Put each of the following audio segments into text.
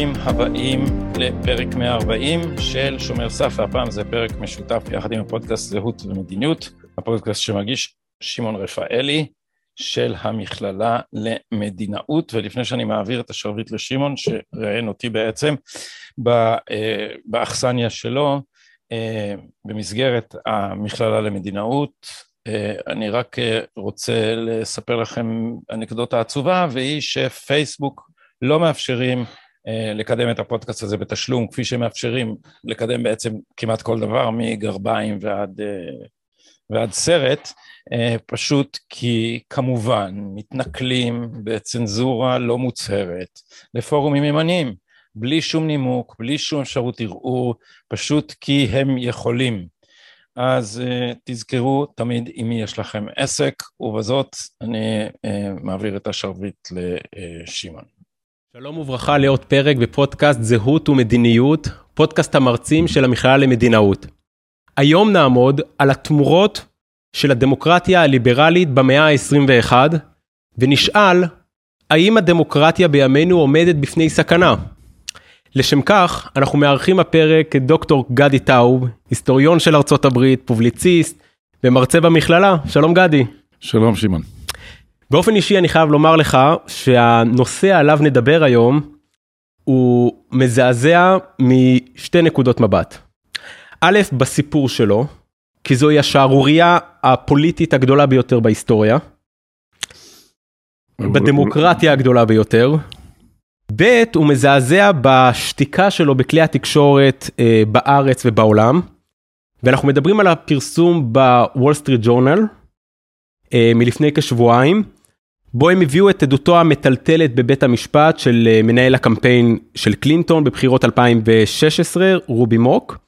וברוכים הבאים לפרק 140 של שומר סף, והפעם זה פרק משותף יחד עם הפודקאסט זהות ומדיניות, הפודקאסט שמגיש שמעון רפאלי של המכללה למדינאות, ולפני שאני מעביר את השרביט לשמעון, שראיין אותי בעצם אה, באכסניה שלו, אה, במסגרת המכללה למדינאות, אה, אני רק רוצה לספר לכם אנקדוטה עצובה, והיא שפייסבוק לא מאפשרים לקדם את הפודקאסט הזה בתשלום, כפי שמאפשרים לקדם בעצם כמעט כל דבר, מגרביים ועד, ועד סרט, פשוט כי כמובן מתנכלים בצנזורה לא מוצהרת לפורומים ימניים. בלי שום נימוק, בלי שום אפשרות ערעור, פשוט כי הם יכולים. אז uh, תזכרו תמיד עם מי יש לכם עסק, ובזאת אני uh, מעביר את השרביט לשמעון. שלום וברכה לעוד פרק בפודקאסט זהות ומדיניות, פודקאסט המרצים של המכללה למדינאות. היום נעמוד על התמורות של הדמוקרטיה הליברלית במאה ה-21, ונשאל, האם הדמוקרטיה בימינו עומדת בפני סכנה? לשם כך, אנחנו מארחים הפרק את דוקטור גדי טאוב, היסטוריון של ארצות הברית, פובליציסט ומרצה במכללה. שלום גדי. שלום שמעון. באופן אישי אני חייב לומר לך שהנושא עליו נדבר היום הוא מזעזע משתי נקודות מבט. א', בסיפור שלו, כי זוהי השערורייה הפוליטית הגדולה ביותר בהיסטוריה, בדמוקרטיה הגדולה ביותר, ב', הוא מזעזע בשתיקה שלו בכלי התקשורת אה, בארץ ובעולם. ואנחנו מדברים על הפרסום בוול סטריט ג'ורנל אה, מלפני כשבועיים, בו הם הביאו את עדותו המטלטלת בבית המשפט של אה, מנהל הקמפיין של קלינטון בבחירות 2016, רובי מוק.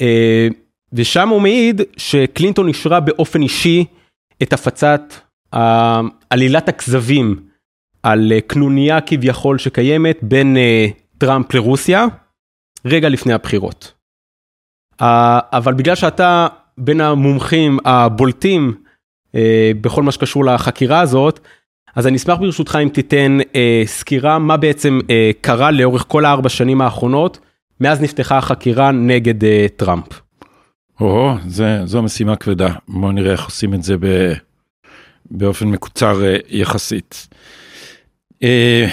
אה, ושם הוא מעיד שקלינטון אישרה באופן אישי את הפצת עלילת הכזבים על אה, קנוניה כביכול שקיימת בין טראמפ לרוסיה, רגע לפני הבחירות. אבל בגלל שאתה בין המומחים הבולטים בכל מה שקשור לחקירה הזאת, אז אני אשמח ברשותך אם תיתן סקירה מה בעצם קרה לאורך כל הארבע שנים האחרונות, מאז נפתחה החקירה נגד טראמפ. או, זה, זו משימה כבדה, בואו נראה איך עושים את זה ב, באופן מקוצר יחסית. אה,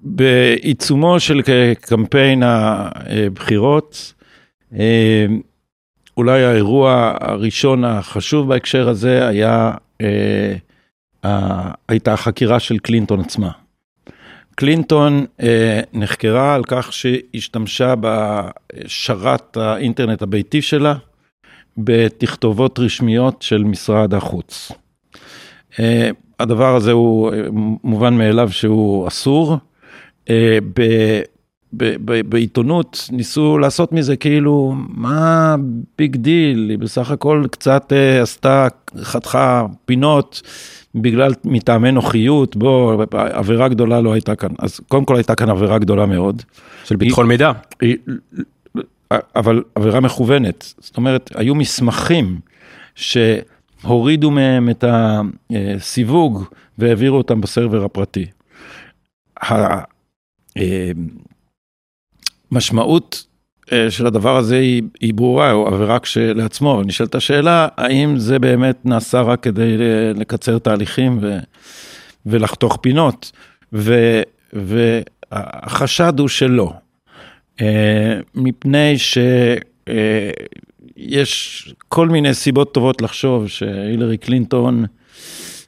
בעיצומו של קמפיין הבחירות, אה, אולי האירוע הראשון החשוב בהקשר הזה היה, אה, הייתה החקירה של קלינטון עצמה. קלינטון נחקרה על כך שהשתמשה בשרת האינטרנט הביתי שלה בתכתובות רשמיות של משרד החוץ. הדבר הזה הוא אה, מובן מאליו שהוא אסור. אה, בעיתונות ניסו לעשות מזה כאילו, מה big deal, היא בסך הכל קצת אה, עשתה, חתכה פינות בגלל מטעמי נוחיות, בוא, עבירה גדולה לא הייתה כאן. אז קודם כל הייתה כאן עבירה גדולה מאוד. של ביטחון מידע. היא, אבל עבירה מכוונת, זאת אומרת, היו מסמכים ש... הורידו מהם את הסיווג והעבירו אותם בסרבר הפרטי. המשמעות אה, של הדבר הזה היא, היא ברורה, הוא עבירה כשלעצמו, אבל נשאלת השאלה, האם זה באמת נעשה רק כדי לקצר תהליכים ו, ולחתוך פינות, ו, והחשד הוא שלא, אה, מפני ש... אה, יש כל מיני סיבות טובות לחשוב שהילרי קלינטון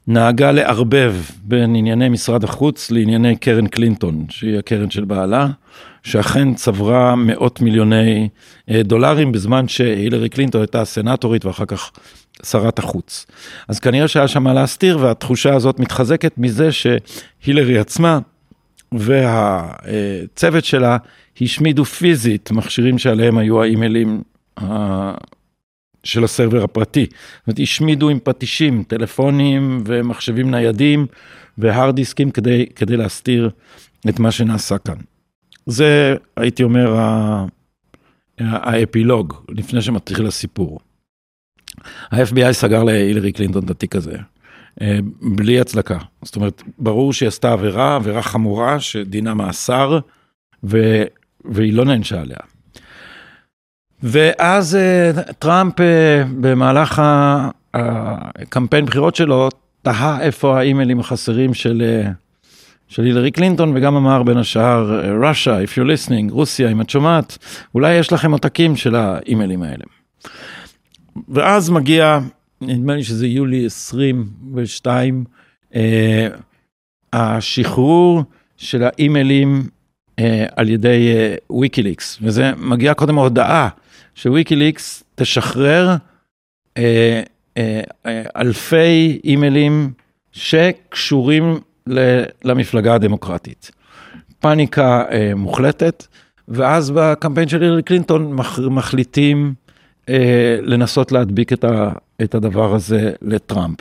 נהגה לערבב בין ענייני משרד החוץ לענייני קרן קלינטון, שהיא הקרן של בעלה, שאכן צברה מאות מיליוני אה, דולרים בזמן שהילרי קלינטון הייתה סנטורית ואחר כך שרת החוץ. אז כנראה שהיה שם מה להסתיר והתחושה הזאת מתחזקת מזה שהילרי עצמה והצוות שלה השמידו פיזית מכשירים שעליהם היו האימיילים של הסרבר הפרטי. זאת אומרת, השמידו עם פטישים, טלפונים ומחשבים ניידים והארד דיסקים כדי, כדי להסתיר את מה שנעשה כאן. זה, הייתי אומר, האפילוג, לפני שמתחיל הסיפור. ה-FBI סגר להילרי קלינטון את התיק הזה. בלי הצדקה. זאת אומרת, ברור שהיא עשתה עבירה, עבירה חמורה שדינה מאסר, ו, והיא לא נענשה עליה. ואז טראמפ במהלך הקמפיין בחירות שלו, תהה איפה האימיילים החסרים של, של הילרי קלינטון, וגם אמר בין השאר, Russia, if you're listening, רוסיה, אם את שומעת, אולי יש לכם עותקים של האימיילים האלה. ואז מגיע, נדמה לי שזה יולי 22, אה, השחרור של האימיילים אה, על ידי ויקיליקס, אה, וזה מגיע קודם ההודעה שוויקיליקס תשחרר אה, אה, אה, אלפי אימיילים שקשורים למפלגה הדמוקרטית. פאניקה אה, מוחלטת, ואז בקמפיין של הירי קלינטון מח, מחליטים אה, לנסות להדביק את, ה, את הדבר הזה לטראמפ.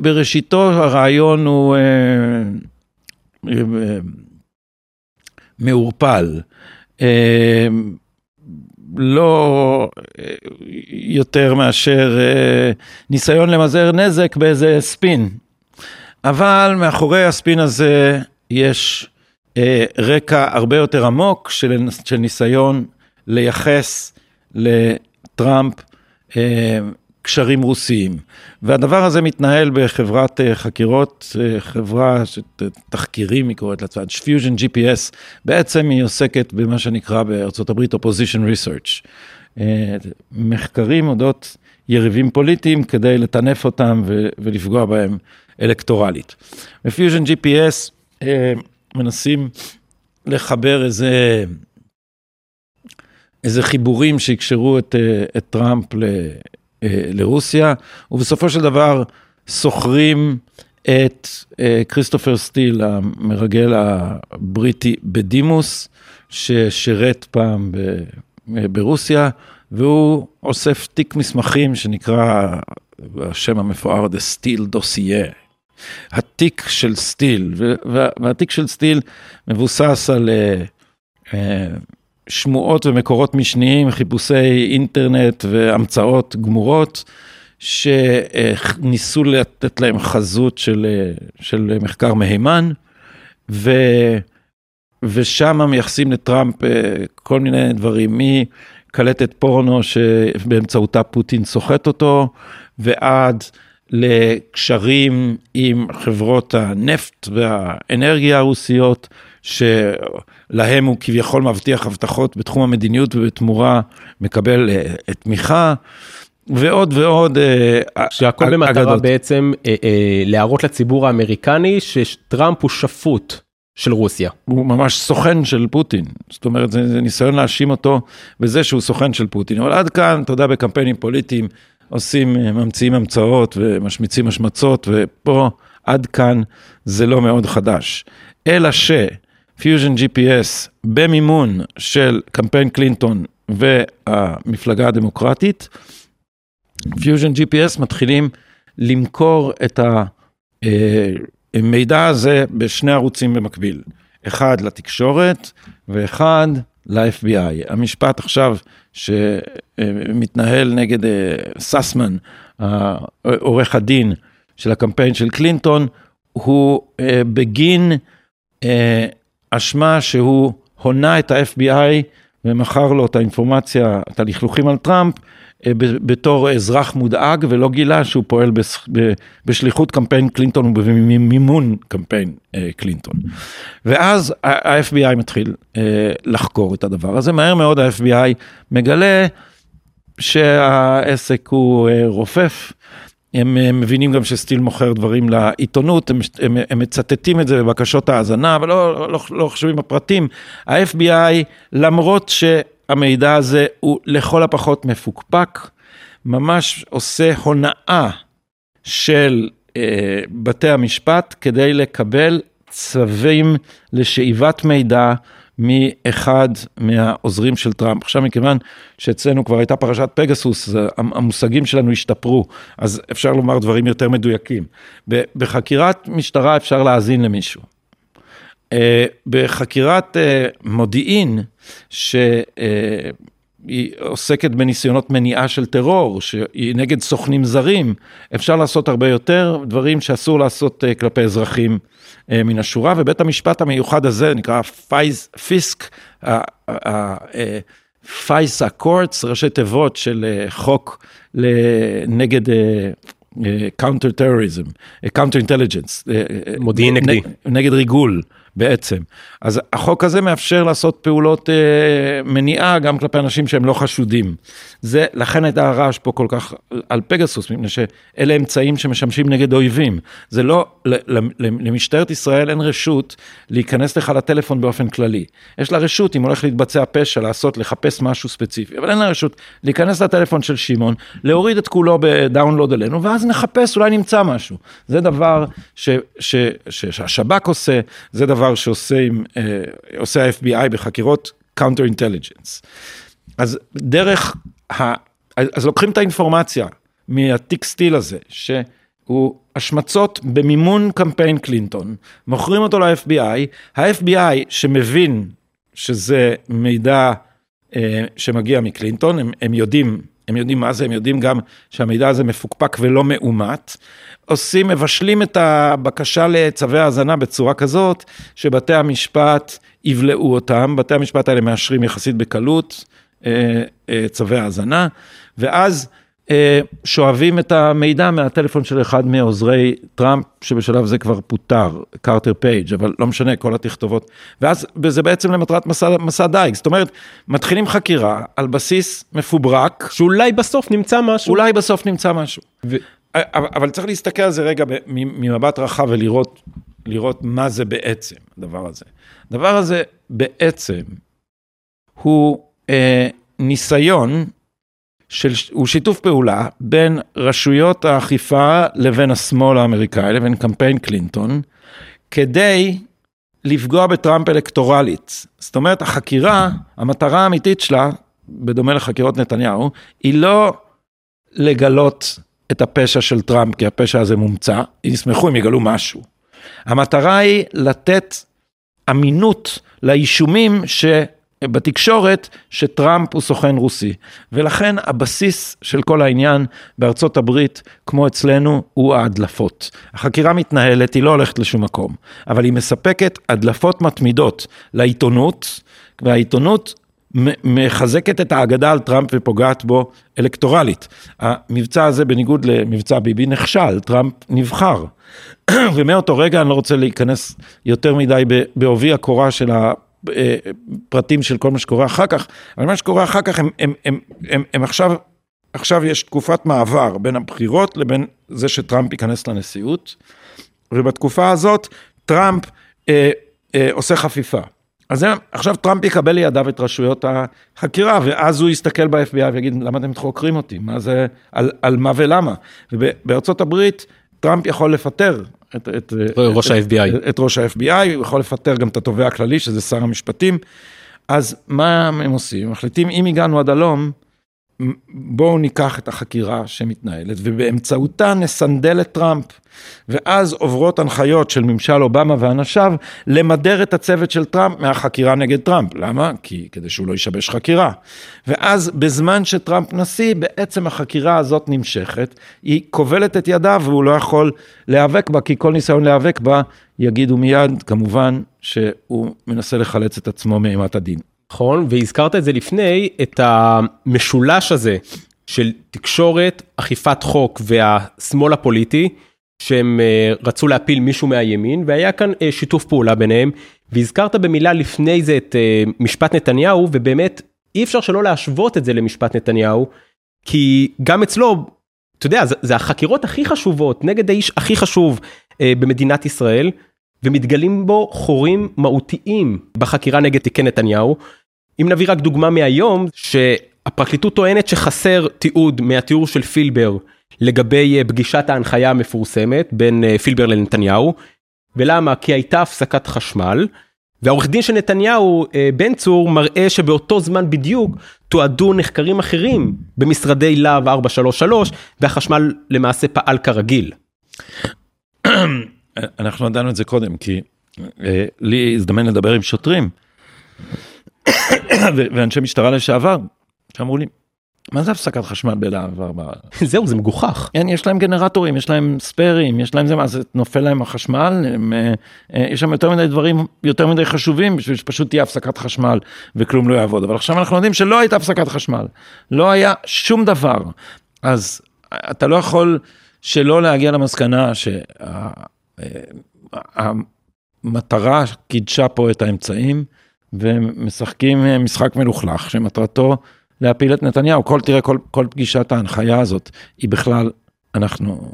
בראשיתו הרעיון הוא אה, אה, מעורפל. אה, לא אה, יותר מאשר אה, ניסיון למזער נזק באיזה ספין. אבל מאחורי הספין הזה יש אה, רקע הרבה יותר עמוק של, ניסיון לייחס לטראמפ קשרים רוסיים. והדבר הזה מתנהל בחברת אה, חקירות, אה, חברה שתחקירים היא קוראת לעצמה, Fusion GPS, בעצם היא עוסקת במה שנקרא בארצות הברית Opposition Research. אה, מחקרים אודות יריבים פוליטיים כדי לטנף אותם ולפגוע בהם אלקטורלית. ב-Fusion GPS מנסים לחבר איזה, איזה חיבורים שיקשרו את, את טראמפ לרוסיה, ובסופו של דבר שוכרים את אה, כריסטופר סטיל, המרגל הבריטי בדימוס, ששירת פעם אה, ברוסיה, והוא אוסף תיק מסמכים שנקרא, השם המפואר, The Steel Dossier. התיק של סטיל, והתיק של סטיל מבוסס על שמועות ומקורות משניים, חיפושי אינטרנט והמצאות גמורות, שניסו לתת להם חזות של, של מחקר מהימן, ו, ושם מייחסים לטראמפ אה, כל מיני דברים, מקלטת פורנו שבאמצעותה פוטין סוחט אותו, ועד לקשרים עם חברות הנפט והאנרגיה הרוסיות, שלהם הוא כביכול מבטיח הבטחות בתחום המדיניות ובתמורה מקבל אה, תמיכה. ועוד ועוד אה, שהכל אג, במטרה אגדות. בעצם אה, אה, להראות לציבור האמריקני שטראמפ הוא שפוט של רוסיה. הוא ממש סוכן של פוטין, זאת אומרת זה, זה ניסיון להאשים אותו בזה שהוא סוכן של פוטין, אבל עד כאן, אתה יודע, בקמפיינים פוליטיים עושים, ממציאים המצאות ומשמיצים השמצות, ופה עד כאן זה לא מאוד חדש. אלא ש... Fusion GPS במימון של קמפיין קלינטון והמפלגה הדמוקרטית, Fusion GPS מתחילים למכור את המידע הזה בשני ערוצים במקביל, אחד לתקשורת ואחד ל-FBI. המשפט עכשיו שמתנהל נגד ססמן, עורך הדין של הקמפיין של קלינטון, הוא בגין אשמה שהוא הונה את ה-FBI ומכר לו את האינפורמציה, את הלכלוכים על טראמפ, אה, בתור אזרח מודאג ולא גילה שהוא פועל בשליחות קמפיין קלינטון ובמימון קמפיין אה, קלינטון. ואז ה-FBI מתחיל אה, לחקור את הדבר הזה, מהר מאוד ה-FBI מגלה שהעסק הוא רופף, הם מבינים גם שסטיל מוכר דברים לעיתונות, הם, הם, הם מצטטים את זה בבקשות האזנה, אבל לא, לא, לא חשובים הפרטים. ה-FBI, למרות שהמידע הזה הוא לכל הפחות מפוקפק, ממש עושה הונאה של אה, בתי המשפט כדי לקבל צווים לשאיבת מידע מאחד מהעוזרים של טראמפ. עכשיו מכיוון שאצלנו כבר הייתה פרשת פגסוס, המושגים שלנו השתפרו, אז אפשר לומר דברים יותר מדויקים. בחקירת משטרה אפשר להאזין למישהו. אה, בחקירת אה, מודיעין, ש... אה, היא עוסקת בניסיונות מניעה של טרור, שהיא נגד סוכנים זרים. אפשר לעשות הרבה יותר דברים שאסור לעשות אה, כלפי אזרחים אה, מן השורה, ובית המשפט המיוחד הזה נקרא FIS, FISC, FISA courts, ראשי תיבות של חוק נגד counter terrorism, counter intelligence. מודיעין נגדי. נגד ריגול. בעצם. אז החוק הזה מאפשר לעשות פעולות אה, מניעה גם כלפי אנשים שהם לא חשודים. זה, לכן הייתה הרעש פה כל כך על פגסוס, מפני שאלה אמצעים שמשמשים נגד אויבים. זה לא, למשטרת ישראל אין רשות להיכנס לך לטלפון באופן כללי. יש לה רשות, אם הולך להתבצע פשע, לעשות, לחפש משהו ספציפי, אבל אין לה רשות להיכנס לטלפון של שמעון, להוריד את כולו בדאונלוד אלינו, ואז נחפש, אולי נמצא משהו. זה דבר ש, ש, ש, שהשב"כ עושה, זה דבר דבר שעושה אה, ה-FBI בחקירות counter intelligence. אז דרך, ה, אז לוקחים את האינפורמציה מהתיק סטיל הזה, שהוא השמצות במימון קמפיין קלינטון, מוכרים אותו ל-FBI, ה-FBI שמבין שזה מידע אה, שמגיע מקלינטון, הם, הם יודעים הם יודעים מה זה, הם יודעים גם שהמידע הזה מפוקפק ולא מאומת. עושים, מבשלים את הבקשה לצווי האזנה בצורה כזאת, שבתי המשפט יבלעו אותם, בתי המשפט האלה מאשרים יחסית בקלות אה, אה, צווי האזנה, ואז שואבים את המידע מהטלפון של אחד מעוזרי טראמפ, שבשלב זה כבר פוטר, קרטר פייג', אבל לא משנה, כל התכתובות. ואז, זה בעצם למטרת מסע, מסע דייג. זאת אומרת, מתחילים חקירה על בסיס מפוברק. שאולי בסוף נמצא משהו. אולי בסוף נמצא משהו. ו... אבל צריך להסתכל על זה רגע ממבט רחב ולראות לראות מה זה בעצם, הדבר הזה. הדבר הזה בעצם הוא אה, ניסיון של, הוא שיתוף פעולה בין רשויות האכיפה לבין השמאל האמריקאי, לבין קמפיין קלינטון, כדי לפגוע בטראמפ אלקטורלית. זאת אומרת, החקירה, המטרה האמיתית שלה, בדומה לחקירות נתניהו, היא לא לגלות את הפשע של טראמפ, כי הפשע הזה מומצא, ישמחו אם יגלו משהו. המטרה היא לתת אמינות לאישומים ש... בתקשורת שטראמפ הוא סוכן רוסי. ולכן הבסיס של כל העניין בארצות הברית, כמו אצלנו, הוא ההדלפות. החקירה מתנהלת, היא לא הולכת לשום מקום, אבל היא מספקת הדלפות מתמידות לעיתונות, והעיתונות מחזקת את האגדה על טראמפ ופוגעת בו אלקטורלית. המבצע הזה, בניגוד למבצע ביבי, נכשל, טראמפ נבחר. ומאותו רגע אני לא רוצה להיכנס יותר מדי בעובי הקורה של הפרטים של כל מה שקורה אחר כך, אבל מה שקורה אחר כך הם, הם, הם, הם, הם עכשיו, עכשיו יש תקופת מעבר בין הבחירות לבין זה שטראמפ ייכנס לנשיאות, ובתקופה הזאת טראמפ אה, אה, עושה חפיפה. אז עכשיו טראמפ יקבל לידיו את רשויות החקירה, ואז הוא יסתכל ב-FBI ויגיד, למה אתם חוקרים אותי? מה זה, על, על מה ולמה? ובארצות הברית, טראמפ יכול לפטר את, את, ראש ה-FBI. את, את ראש ה-FBI, הוא יכול לפטר גם את התובע הכללי, שזה שר המשפטים. אז מה הם עושים? מחליטים, אם הגענו עד הלום, בואו ניקח את החקירה שמתנהלת ובאמצעותה נסנדל את טראמפ. ואז עוברות הנחיות של ממשל אובמה ואנשיו למדר את הצוות של טראמפ מהחקירה נגד טראמפ. למה? כי כדי שהוא לא ישבש חקירה. ואז בזמן שטראמפ נשיא, בעצם החקירה הזאת נמשכת, היא כובלת את ידיו והוא לא יכול להיאבק בה, כי כל ניסיון להיאבק בה, יגידו מיד, כמובן, שהוא מנסה לחלץ את עצמו מאימת הדין. נכון, והזכרת את זה לפני, את המשולש הזה של תקשורת, אכיפת חוק והשמאל הפוליטי, שהם אה, רצו להפיל מישהו מהימין, והיה כאן אה, שיתוף פעולה ביניהם, והזכרת במילה לפני זה את אה, משפט נתניהו, ובאמת אי אפשר שלא להשוות את זה למשפט נתניהו, כי גם אצלו, אתה יודע, זה, זה החקירות הכי חשובות נגד האיש הכי חשוב במדינת ישראל, ומתגלים בו חורים מהותיים בחקירה נגד תיקי נתניהו. אם נביא רק דוגמה מהיום, שהפרקליטות טוענת שחסר תיעוד מהתיאור של פילבר לגבי אה, פגישת ההנחיה המפורסמת בין אה, פילבר לנתניהו. ולמה? כי הייתה הפסקת חשמל. והעורך דין של נתניהו, אה, בן צור, מראה שבאותו זמן בדיוק תועדו נחקרים אחרים במשרדי להב 433, והחשמל למעשה פעל כרגיל. אנחנו ידענו את זה קודם, כי לי הזדמן לדבר עם שוטרים ואנשי משטרה לשעבר, שאמרו לי, מה זה הפסקת חשמל בלהב 4? זהו, זה מגוחך. כן, יש להם גנרטורים, יש להם ספיירים, יש להם זה, מה זה נופל להם החשמל, הם, אה, אה, יש שם יותר מדי דברים יותר מדי חשובים בשביל שפשוט תהיה הפסקת חשמל וכלום לא יעבוד. אבל עכשיו אנחנו יודעים שלא הייתה הפסקת חשמל, לא היה שום דבר. אז אתה לא יכול שלא להגיע למסקנה שהמטרה קידשה פה את האמצעים, ומשחקים משחק מלוכלך שמטרתו להפיל את נתניהו. כל, תראה, כל, כל פגישת ההנחיה הזאת היא בכלל, אנחנו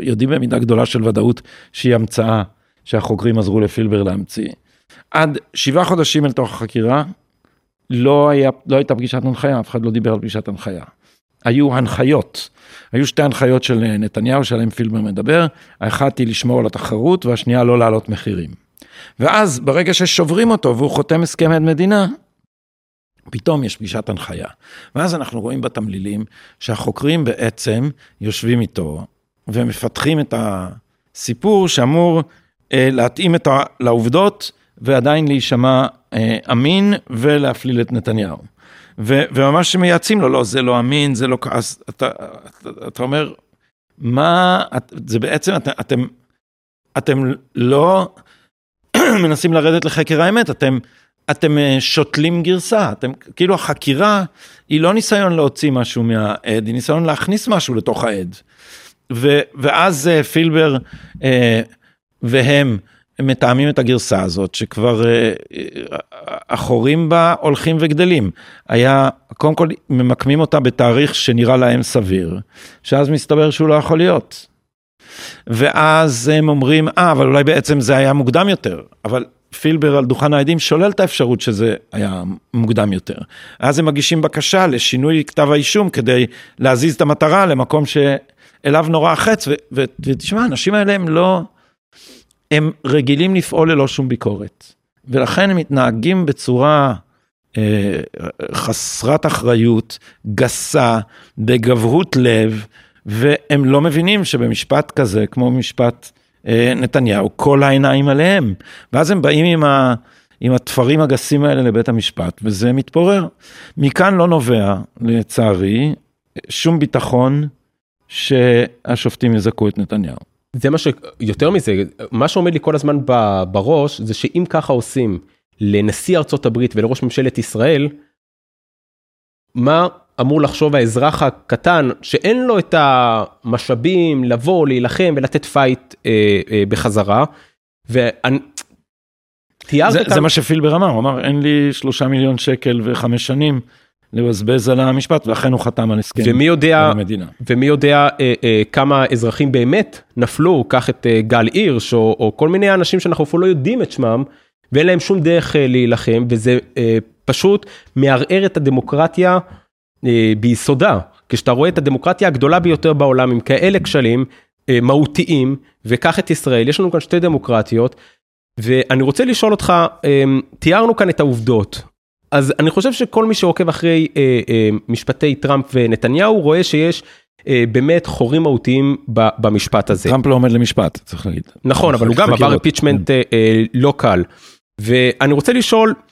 יודעים במידה גדולה של ודאות שהיא המצאה שהחוקרים עזרו לפילבר להמציא. עד שבעה חודשים אל תוך החקירה, לא, היה, לא הייתה פגישת הנחיה, אף אחד לא דיבר על פגישת הנחיה. היו הנחיות, היו שתי הנחיות של נתניהו שעליהם פילבר מדבר, האחת היא לשמור על התחרות והשנייה לא להעלות מחירים. ואז ברגע ששוברים אותו והוא חותם הסכם עד מדינה, פתאום יש פגישת הנחיה. ואז אנחנו רואים בתמלילים שהחוקרים בעצם יושבים איתו ומפתחים את הסיפור שאמור אה, להתאים את ה, לעובדות ועדיין להישמע אה, אמין ולהפליל את נתניהו. ו, וממש מייעצים לו, לא, זה לא אמין, זה לא... אז אתה, אתה, אתה אומר, מה, זה בעצם, את, אתם, אתם לא מנסים לרדת לחקר האמת, אתם אתם אה, שותלים גרסה, אתם, כאילו החקירה היא לא ניסיון להוציא משהו מהעד, היא ניסיון להכניס משהו לתוך העד. ו, ואז אה, פילבר אה, והם מתאמים את הגרסה הזאת, שכבר אה, אה, החורים בה הולכים וגדלים. היה, קודם כל ממקמים אותה בתאריך שנראה להם סביר, שאז מסתבר שהוא לא יכול להיות. ואז הם אומרים, אה, אבל אולי בעצם זה היה מוקדם יותר, אבל פילבר על דוכן העדים שולל את האפשרות שזה היה מוקדם יותר. אז הם מגישים בקשה לשינוי כתב האישום כדי להזיז את המטרה למקום שאליו נורא החץ, ותשמע, האנשים האלה הם לא, הם רגילים לפעול ללא שום ביקורת. ולכן הם מתנהגים בצורה אה, חסרת אחריות, גסה, בגבהות לב, והם לא מבינים שבמשפט כזה, כמו משפט אה, נתניהו, כל העיניים עליהם. ואז הם באים עם, ה, עם התפרים הגסים האלה לבית המשפט, וזה מתפורר. מכאן לא נובע, לצערי, שום ביטחון שהשופטים יזכו את נתניהו. זה מה ש... יותר מזה, מה שעומד לי כל הזמן בראש, זה שאם ככה עושים לנשיא ארצות הברית ולראש ממשלת ישראל, מה אמור לחשוב האזרח הקטן שאין לו את המשאבים לבוא להילחם ולתת fight אה, אה, בחזרה. ואני... זה, כאן... זה מה שפילבר אמר, הוא אמר אין לי שלושה מיליון שקל וחמש שנים לבזבז על המשפט ואכן הוא חתם על הסכם ומי יודע, המדינה. ומי יודע אה, אה, כמה אזרחים באמת נפלו, קח את אה, גל הירש או, או כל מיני אנשים שאנחנו אפילו לא יודעים את שמם ואין להם שום דרך אה, להילחם וזה אה, פשוט מערער את הדמוקרטיה. אה, ביסודה. כשאתה רואה את הדמוקרטיה הגדולה ביותר בעולם עם כאלה כשלים אה, מהותיים, וקח את ישראל, יש לנו כאן שתי דמוקרטיות, ואני רוצה לשאול אותך, אה, תיארנו כאן את העובדות, אז אני חושב שכל מי שעוקב אחרי משפטי טראמפ ונתניהו רואה שיש באמת חורים מהותיים במשפט הזה. טראמפ לא עומד למשפט, צריך להגיד. נכון, אבל הוא גם עבר impeachment לא קל. ואני רוצה לשאול, אה,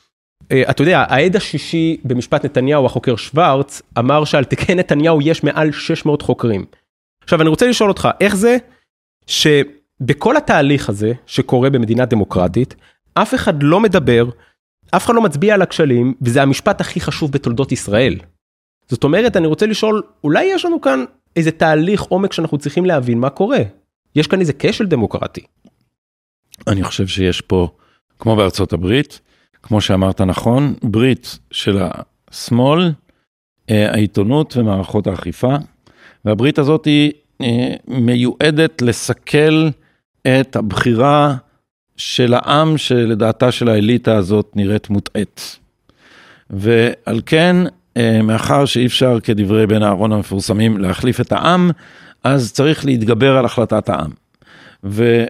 אתה יודע, העד השישי במשפט נתניהו, החוקר שוורץ, אמר שעל תיקי נתניהו יש מעל 600 חוקרים. עכשיו, אני רוצה לשאול אותך, איך זה שבכל התהליך הזה שקורה במדינה דמוקרטית, אף אחד לא מדבר, אף אחד לא מצביע על הכשלים, וזה המשפט הכי חשוב בתולדות ישראל. זאת אומרת, אני רוצה לשאול, אולי יש לנו כאן איזה תהליך עומק שאנחנו צריכים להבין מה קורה. יש כאן איזה כשל דמוקרטי. אני חושב שיש פה, כמו בארצות הברית, כמו שאמרת נכון, ברית של השמאל, אה, העיתונות ומערכות האכיפה, והברית הזאת היא אה, מיועדת לסכל את הבחירה של העם שלדעתה של האליטה הזאת נראית מוטעית. ועל כן, אה, מאחר שאי אפשר כדברי בן אהרון המפורסמים להחליף את העם, אז צריך להתגבר על החלטת העם. ו,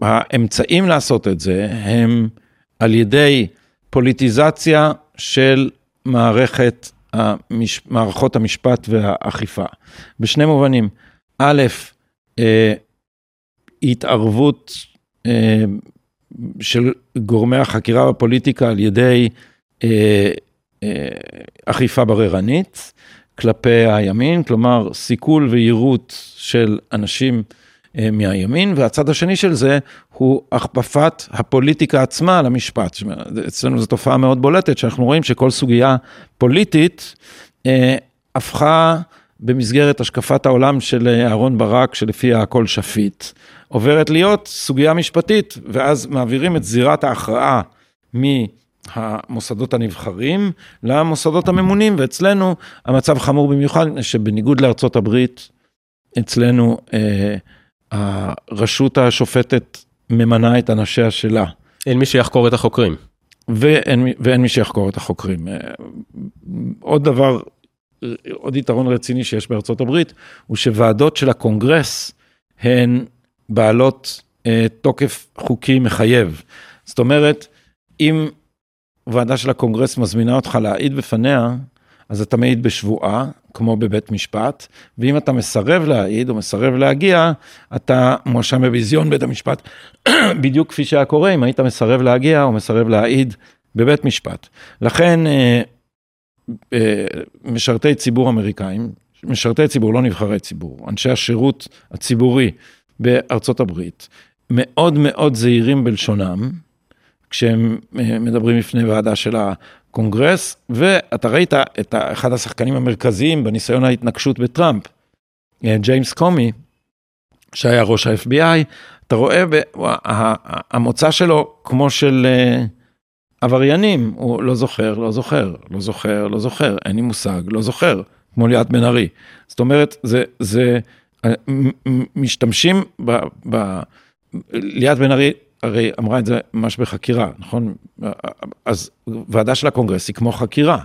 והאמצעים לעשות את זה הם על ידי פוליטיזציה של מערכת, המש... מערכות המשפט והאכיפה. בשני מובנים, א', אה, התערבות אה, של גורמי החקירה והפוליטיקה על ידי אה, אכיפה בררנית כלפי הימין, כלומר סיכול ויירוט של אנשים מהימין, והצד השני של זה הוא הכפפת הפוליטיקה עצמה למשפט. אצלנו זו תופעה מאוד בולטת, שאנחנו רואים שכל סוגיה פוליטית הפכה במסגרת השקפת העולם של אהרן ברק, שלפיה הכל שפיט, עוברת להיות סוגיה משפטית, ואז מעבירים את זירת ההכרעה מהמוסדות הנבחרים למוסדות הממונים, ואצלנו המצב חמור במיוחד, שבניגוד לארצות הברית, אצלנו אה, הרשות השופטת ממנה את אנשיה שלה. אין מי שיחקור את החוקרים. ואין, ואין מי שיחקור את החוקרים. אה, עוד דבר עוד יתרון רציני שיש בארצות הברית, הוא שוועדות של הקונגרס הן בעלות אה, תוקף חוקי מחייב. זאת אומרת, אם ועדה של הקונגרס מזמינה אותך להעיד בפניה, אז אתה מעיד בשבועה, כמו בבית משפט, ואם אתה מסרב להעיד או מסרב להגיע, אתה מואשם בביזיון בית המשפט, בדיוק כפי שהיה קורה אם היית מסרב להגיע או מסרב להעיד בבית משפט. לכן, אה, אה, משרתי ציבור אמריקאים, משרתי ציבור, לא נבחרי ציבור, אנשי השירות הציבורי בארצות הברית, מאוד מאוד זהירים בלשונם, כשהם אה, מדברים לפני ועדה של הקונגרס, ואתה ראית את אחד השחקנים המרכזיים בניסיון ההתנגשות בטראמפ, אה, ג'יימס קומי, שהיה ראש ה-FBI, אתה רואה, המוצא שלו כמו של עבריינים, הוא לא זוכר, לא זוכר, לא זוכר, לא זוכר, אין לי מושג, לא זוכר, כמו ליאת בן ארי. זאת אומרת, זה, זה, אה, משתמשים ב... ב ליאת בן ארי הרי אמרה את זה ממש בחקירה, נכון? אז ועדה של הקונגרס היא כמו חקירה.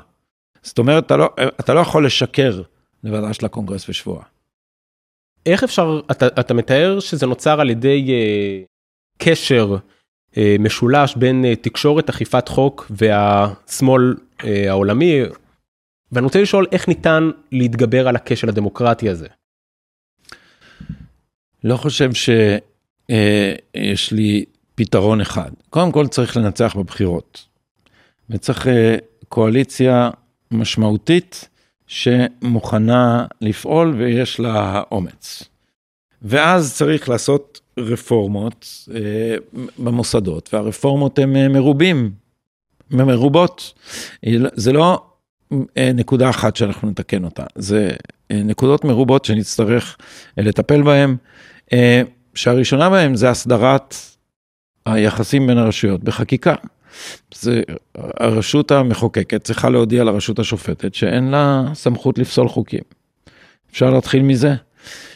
זאת אומרת, אתה לא, אתה לא יכול לשקר לוועדה של הקונגרס בשבועה. איך אפשר, אתה, אתה מתאר שזה נוצר על ידי uh, קשר אה, משולש בין אה, תקשורת אכיפת חוק והשמאל אה, העולמי. ואני רוצה לשאול איך ניתן להתגבר על הכשל הדמוקרטי הזה. לא חושב שיש לי פתרון אחד. קודם כל צריך לנצח בבחירות. וצריך קואליציה משמעותית שמוכנה לפעול ויש לה אומץ. ואז צריך לעשות רפורמות אה, במוסדות, והרפורמות הן אה, מרובים, מרובות. זה לא אה, נקודה אחת שאנחנו נתקן אותה, זה נקודות מרובות שנצטרך לטפל בהן, שהראשונה בהן זה הסדרת היחסים בין הרשויות בחקיקה. זה הרשות המחוקקת צריכה להודיע לרשות השופטת שאין לה סמכות לפסול חוקים. אפשר להתחיל מזה.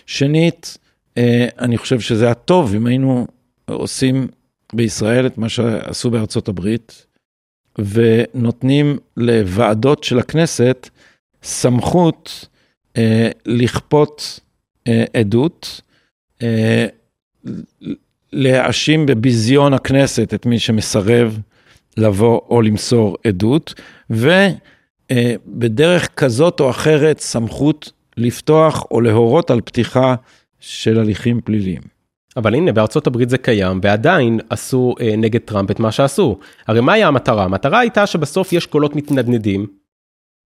שנית, אה, אני חושב שזה היה טוב אם היינו עושים בישראל את מה שעשו בארצות הברית, ונותנים לוועדות של הכנסת סמכות אה, לכפות אה, עדות, להאשים בביזיון הכנסת את מי שמסרב לבוא או למסור עדות, ובדרך כזאת או אחרת סמכות לפתוח או להורות על פתיחה של הליכים פליליים. אבל הנה בארצות הברית זה קיים ועדיין עשו אה, נגד טראמפ את מה שעשו. הרי מה היה המטרה? המטרה הייתה שבסוף יש קולות מתנדנדים.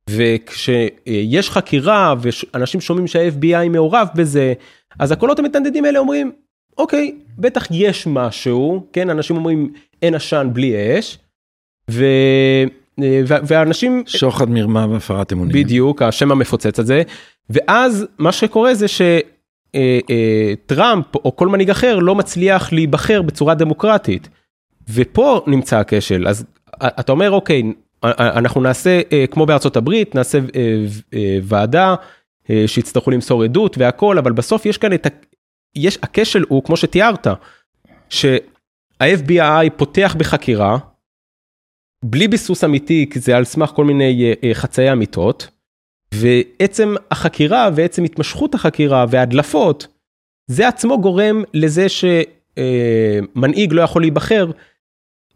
וכשיש חקירה ואנשים שומעים שה-FBI מעורב בזה, אז הקולות המתנדנדים האלה אומרים, אוקיי, בטח יש משהו, כן, אנשים אומרים אין עשן בלי אש, ו... אה, ואנשים... שוחד מרמה והפרת אמונים. בדיוק, השם המפוצץ הזה, ואז מה שקורה זה ש... אה, אה, טראמפ או כל מנהיג אחר לא מצליח להיבחר בצורה דמוקרטית. ופה נמצא הכשל, אז אתה אומר אוקיי, אנחנו נעשה כמו בארצות הברית, נעשה ועדה שיצטרכו למסור עדות והכל, אבל בסוף יש כאן את. יש, הכשל הוא כמו שתיארת, שה-FBI פותח בחקירה, בלי ביסוס אמיתי, כי זה על סמך כל מיני חצאי אמיתות. ועצם החקירה ועצם התמשכות החקירה וההדלפות, זה עצמו גורם לזה שמנהיג לא יכול להיבחר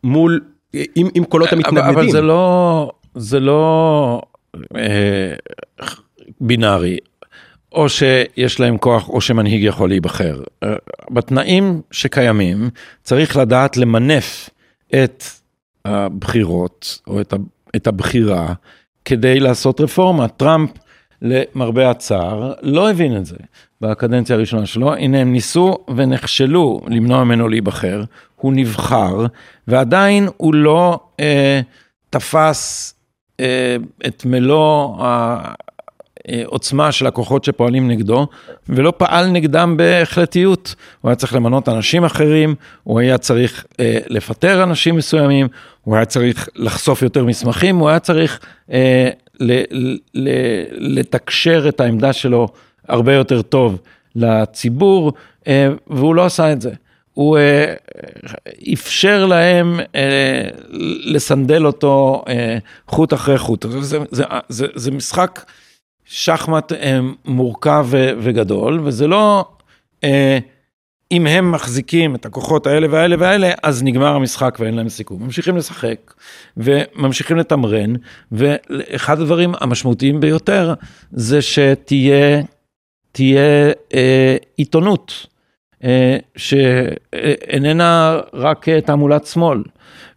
מול, עם, עם קולות המתנגדים. אבל זה לא, זה לא אה, בינארי. או שיש להם כוח או שמנהיג יכול להיבחר. אה, בתנאים שקיימים צריך לדעת למנף את הבחירות או את הבחירה כדי לעשות רפורמה. טראמפ, למרבה הצער, לא הבין את זה בקדנציה הראשונה שלו. הנה, הם ניסו ונכשלו למנוע ממנו להיבחר. הוא נבחר, ועדיין הוא לא אה, תפס אה, את מלוא העוצמה של הכוחות שפועלים נגדו, ולא פעל נגדם בהחלטיות. הוא היה צריך למנות אנשים אחרים, הוא היה צריך אה, לפטר אנשים מסוימים, הוא היה צריך לחשוף יותר מסמכים, הוא היה צריך אה, ל- ל- לתקשר את העמדה שלו הרבה יותר טוב לציבור, אה, והוא לא עשה את זה. הוא אה, אפשר להם אה, לסנדל אותו אה, חוט אחרי חוט. זה, זה, זה, זה משחק שחמט מורכב וגדול, וזה לא, אה, אם הם מחזיקים את הכוחות האלה והאלה והאלה, אז נגמר המשחק ואין להם סיכום. ממשיכים לשחק וממשיכים לתמרן, ואחד הדברים המשמעותיים ביותר זה שתהיה תהיה, אה, עיתונות. אה, שאיננה רק תעמולת שמאל.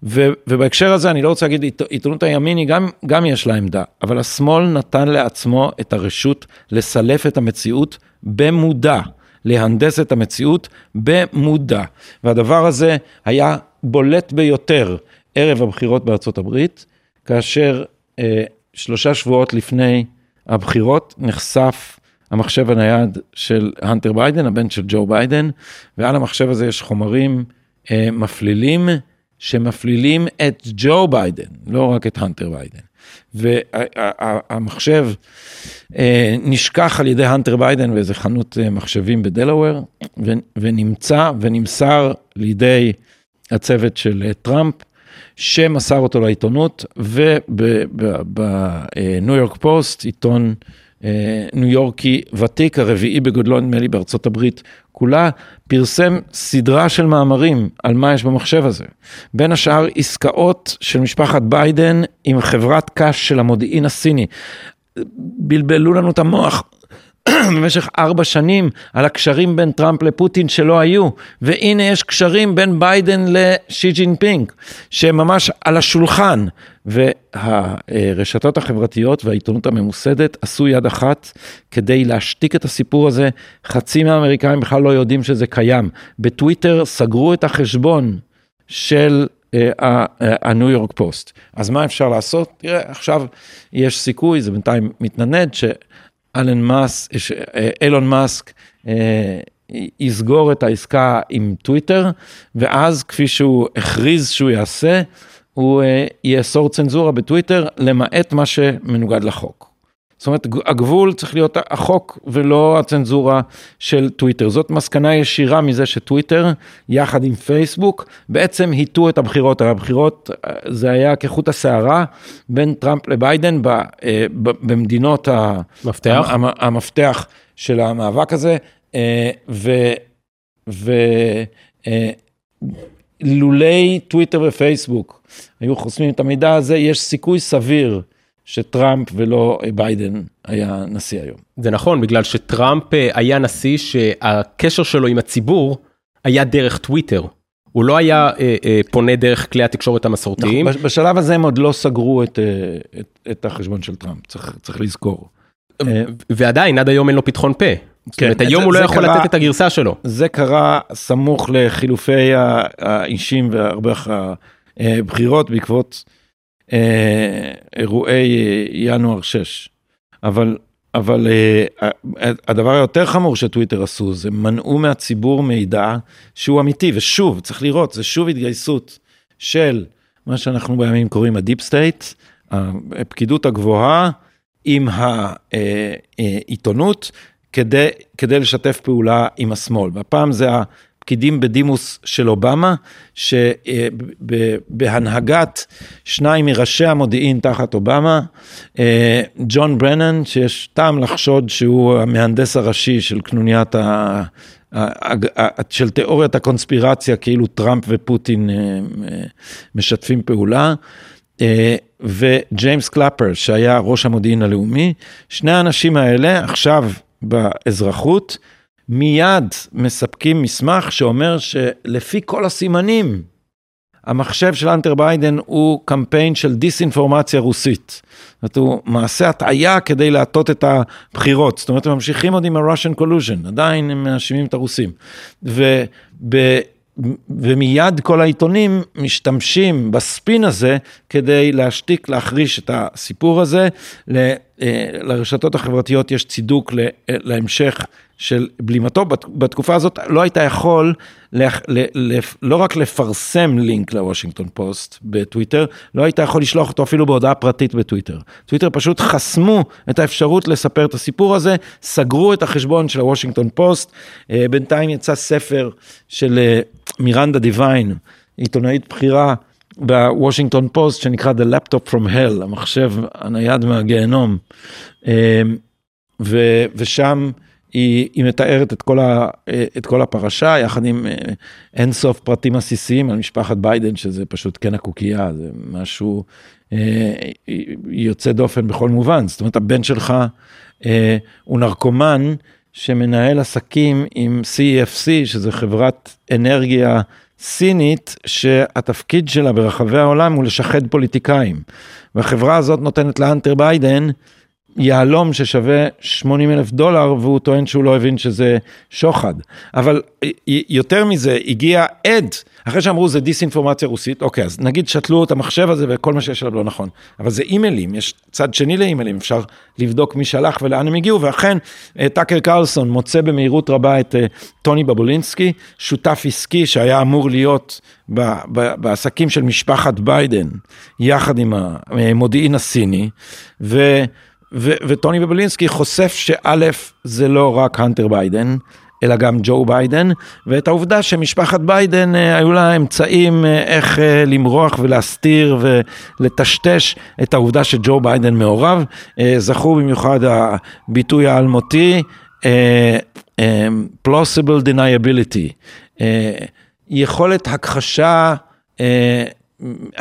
ו, ובהקשר הזה אני לא רוצה להגיד, עיתונות הימין היא גם, גם יש לה עמדה, אבל השמאל נתן לעצמו את הרשות לסלף את המציאות במודע, להנדס את המציאות במודע. והדבר הזה היה בולט ביותר ערב הבחירות בארצות הברית, כאשר אה, שלושה שבועות לפני הבחירות נחשף המחשב הנייד של הנטר ביידן, הבן של ג'ו ביידן, ועל המחשב הזה יש חומרים אה, מפלילים, שמפלילים את ג'ו ביידן, לא רק את הנטר ביידן. והמחשב אה, נשכח על ידי הנטר ביידן באיזה חנות אה, מחשבים בדלאוור, ונמצא ונמסר לידי הצוות של אה, טראמפ, שמסר אותו לעיתונות, והניו יורק פוסט, עיתון אה, ניו יורקי ותיק, הרביעי בגודלו נדמה לי בארצות הברית כולה, פרסם סדרה של מאמרים על מה יש במחשב הזה. בין השאר עסקאות של משפחת ביידן עם חברת קש של המודיעין הסיני. בלבלו לנו את המוח, במשך ארבע שנים על הקשרים בין טראמפ לפוטין שלא היו, והנה יש קשרים בין ביידן לשי ג'ינפינג, שהם ממש על השולחן, והרשתות החברתיות והעיתונות הממוסדת עשו יד אחת כדי להשתיק את הסיפור הזה, חצי מהאמריקאים בכלל לא יודעים שזה קיים. בטוויטר סגרו את החשבון של הניו יורק פוסט. אז מה אפשר לעשות? תראה, עכשיו יש סיכוי, זה בינתיים מתנדנד, ש... אילון מאסק, אילון מאסק אה, יסגור את העסקה עם טוויטר, ואז כפי שהוא הכריז שהוא יעשה, הוא אה, יאסור צנזורה בטוויטר, למעט מה שמנוגד לחוק. זאת אומרת, הגבול צריך להיות החוק ולא הצנזורה של טוויטר. זאת מסקנה ישירה מזה שטוויטר, יחד עם פייסבוק, בעצם היטו את הבחירות. הבחירות, אה, זה היה כחוט השערה בין טראמפ לביידן אה, במדינות מפתח. המפתח של המאבק הזה, אה, ולולי טוויטר ופייסבוק היו חוסמים את המידע הזה, יש סיכוי סביר. שטראמפ ולא ביידן היה נשיא היום. זה נכון, בגלל שטראמפ אה, היה נשיא שהקשר שלו עם הציבור היה דרך טוויטר. הוא לא היה אה, אה, פונה דרך כלי התקשורת המסורתיים. נכון, בשלב הזה הם עוד לא סגרו את, אה, את, את החשבון של טראמפ, צריך, צריך לזכור. אה, ועדיין, עד היום אין לו פתחון פה. כן, זאת אומרת, היום זה, הוא לא יכול קרה, לתת את הגרסה שלו. זה קרה סמוך לחילופי האישים והרבה הבחירות בעקבות אה, אירועי אה, ינואר 6. אבל, אבל אה, הדבר היותר חמור שטוויטר עשו זה מנעו מהציבור מידע שהוא אמיתי ושוב צריך לראות זה שוב התגייסות של מה שאנחנו בימינו קוראים ה deep state, הפקידות הגבוהה עם העיתונות כדי, כדי לשתף פעולה עם השמאל והפעם זה פקידים בדימוס של אובמה, שבהנהגת שניים מראשי המודיעין תחת אובמה, אה, ג'ון ברנן, שיש טעם לחשוד שהוא המהנדס הראשי של קנוניית ה... של תיאוריית הקונספירציה, כאילו טראמפ ופוטין אה, משתפים פעולה. אה, וג'יימס קלאפר, שהיה ראש המודיעין הלאומי, שני האנשים האלה עכשיו באזרחות, מיד מספקים מסמך שאומר שלפי כל הסימנים, המחשב של האנטר ביידן הוא קמפיין של דיסאינפורמציה רוסית. זאת אומרת, הוא מעשה הטעיה כדי להטות את הבחירות. זאת אומרת, הם ממשיכים עוד עם ה-Russian collusion, עדיין הם מאשימים את הרוסים. וב... ומיד כל העיתונים משתמשים בספין הזה כדי להשתיק, להחריש את הסיפור הזה. אה, לרשתות החברתיות יש צידוק להמשך של בלימתו. בתקופה הזאת לא היית יכול לא רק לפרסם לינק לוושינגטון פוסט בטוויטר, לא היית יכול לשלוח אותו אפילו בהודעה פרטית בטוויטר. טוויטר פשוט חסמו את האפשרות לספר את הסיפור הזה, סגרו את החשבון של הוושינגטון פוסט. אה, בינתיים יצא ספר של אה, מירנדה דיוויין, עיתונאית בכירה. בוושינגטון פוסט שנקרא The Laptop from Hell, המחשב הנייד מהגיהנום. אה, ו, ושם היא, היא מתארת את כל, ה, את כל הפרשה יחד עם אה, אינסוף פרטים עסיסיים על משפחת ביידן שזה פשוט קן הקוקייה זה משהו אה, יוצא דופן בכל מובן זאת אומרת הבן שלך אה, הוא נרקומן שמנהל עסקים עם CEFC שזה חברת אנרגיה סינית שהתפקיד שלה ברחבי העולם הוא לשחד פוליטיקאים והחברה הזאת נותנת לאנטר ביידן יהלום ששווה 80 אלף דולר והוא טוען שהוא לא הבין שזה שוחד. אבל יותר מזה, הגיע עד, אחרי שאמרו זה דיסאינפורמציה רוסית, אוקיי, אז נגיד שתלו את המחשב הזה וכל מה שיש עליו לא נכון. אבל זה אימיילים, יש צד שני לאימיילים, אפשר לבדוק מי שלח ולאן הם הגיעו, ואכן אה, טאקר קרלסון מוצא במהירות רבה את אה, טוני בובולינסקי, שותף עסקי שהיה אמור להיות בעסקים של משפחת ביידן, יחד עם המודיעין הסיני, ו... ו- וטוני בובולינסקי חושף שא' זה לא רק הנטר ביידן, אלא גם ג'ו ביידן, ואת העובדה שמשפחת ביידן אה, היו לה אמצעים אה, איך אה, למרוח ולהסתיר ולטשטש את העובדה שג'ו ביידן מעורב. זכור במיוחד הביטוי האלמותי, plausible deniability, יכולת הכחשה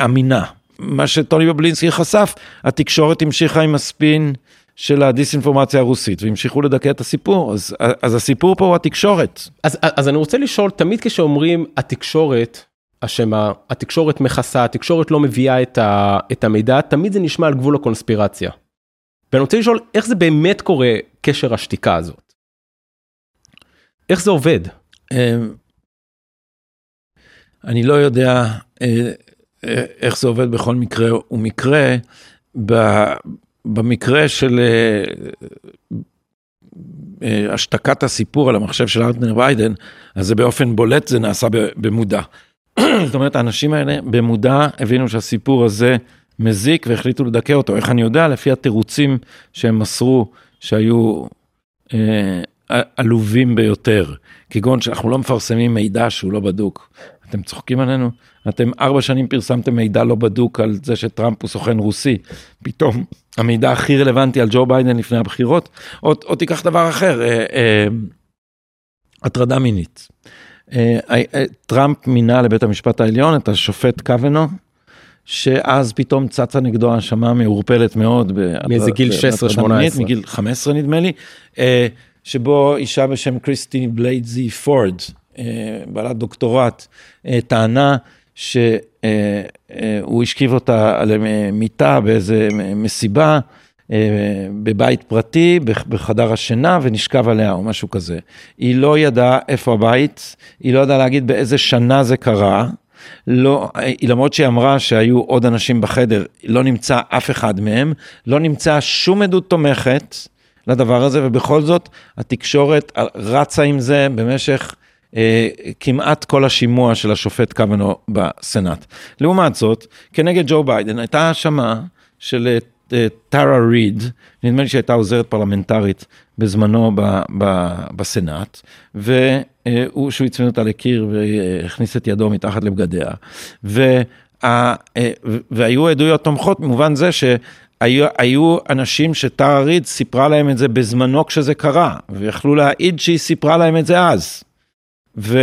אמינה. מה שטוני בבלינסקי חשף, התקשורת המשיכה עם הספין של הדיסאינפורמציה הרוסית והמשיכו לדכא את הסיפור, אז, אז הסיפור פה הוא התקשורת. אז, אז אני רוצה לשאול, תמיד כשאומרים התקשורת אשמה, התקשורת מכסה, התקשורת לא מביאה את, ה, את המידע, תמיד זה נשמע על גבול הקונספירציה. ואני רוצה לשאול, איך זה באמת קורה, קשר השתיקה הזאת? איך זה עובד? אמ, אני לא יודע אה, איך זה עובד בכל מקרה ומקרה. במקרה של אה, אה, השתקת הסיפור על המחשב של ארטנר ביידן, אז זה באופן בולט זה נעשה במודע. זאת אומרת, האנשים האלה במודע הבינו שהסיפור הזה מזיק והחליטו לדכא אותו. איך אני יודע? לפי התירוצים שהם מסרו שהיו אה, עלובים ביותר, כגון שאנחנו לא מפרסמים מידע שהוא לא בדוק. אתם צוחקים עלינו? אתם ארבע שנים פרסמתם מידע לא בדוק על זה שטראמפ הוא סוכן רוסי, פתאום המידע הכי רלוונטי על ג'ו ביידן לפני הבחירות, או, או תיקח דבר אחר, אה, אה, הטרדה מינית. אה, אה, טראמפ מינה לבית המשפט העליון את השופט קוונו, שאז פתאום צצה נגדו האשמה מעורפלת מאוד. מאיזה גיל 16-18. מגיל 15 נדמה לי, אה, שבו אישה בשם קריסטי בליידזי פורד, אה, בעלת דוקטורט, אה, טענה שהוא השכיב אותה על מיטה באיזה מסיבה, בבית פרטי, בחדר השינה, ונשכב עליה או משהו כזה. היא לא ידעה איפה הבית, היא לא ידעה להגיד באיזה שנה זה קרה. לא, למרות שהיא אמרה שהיו עוד אנשים בחדר, לא נמצא אף אחד מהם, לא נמצא שום עדות תומכת לדבר הזה, ובכל זאת התקשורת רצה עם זה במשך אה, כמעט כל השימוע של השופט קוונו בסנאט. לעומת זאת, כנגד ג'ו ביידן הייתה האשמה של אה, טרה ריד, נדמה לי שהייתה עוזרת פרלמנטרית בזמנו ב, ב, בסנאט, והוא, שהוא הצמיד אותה לקיר והכניס את ידו מתחת לבגדיה, וה, אה, והיו עדויות תומכות במובן זה ש... היו, היו אנשים שטרה ריד סיפרה להם את זה בזמנו כשזה קרה, ויכלו להעיד שהיא סיפרה להם את זה אז. ו,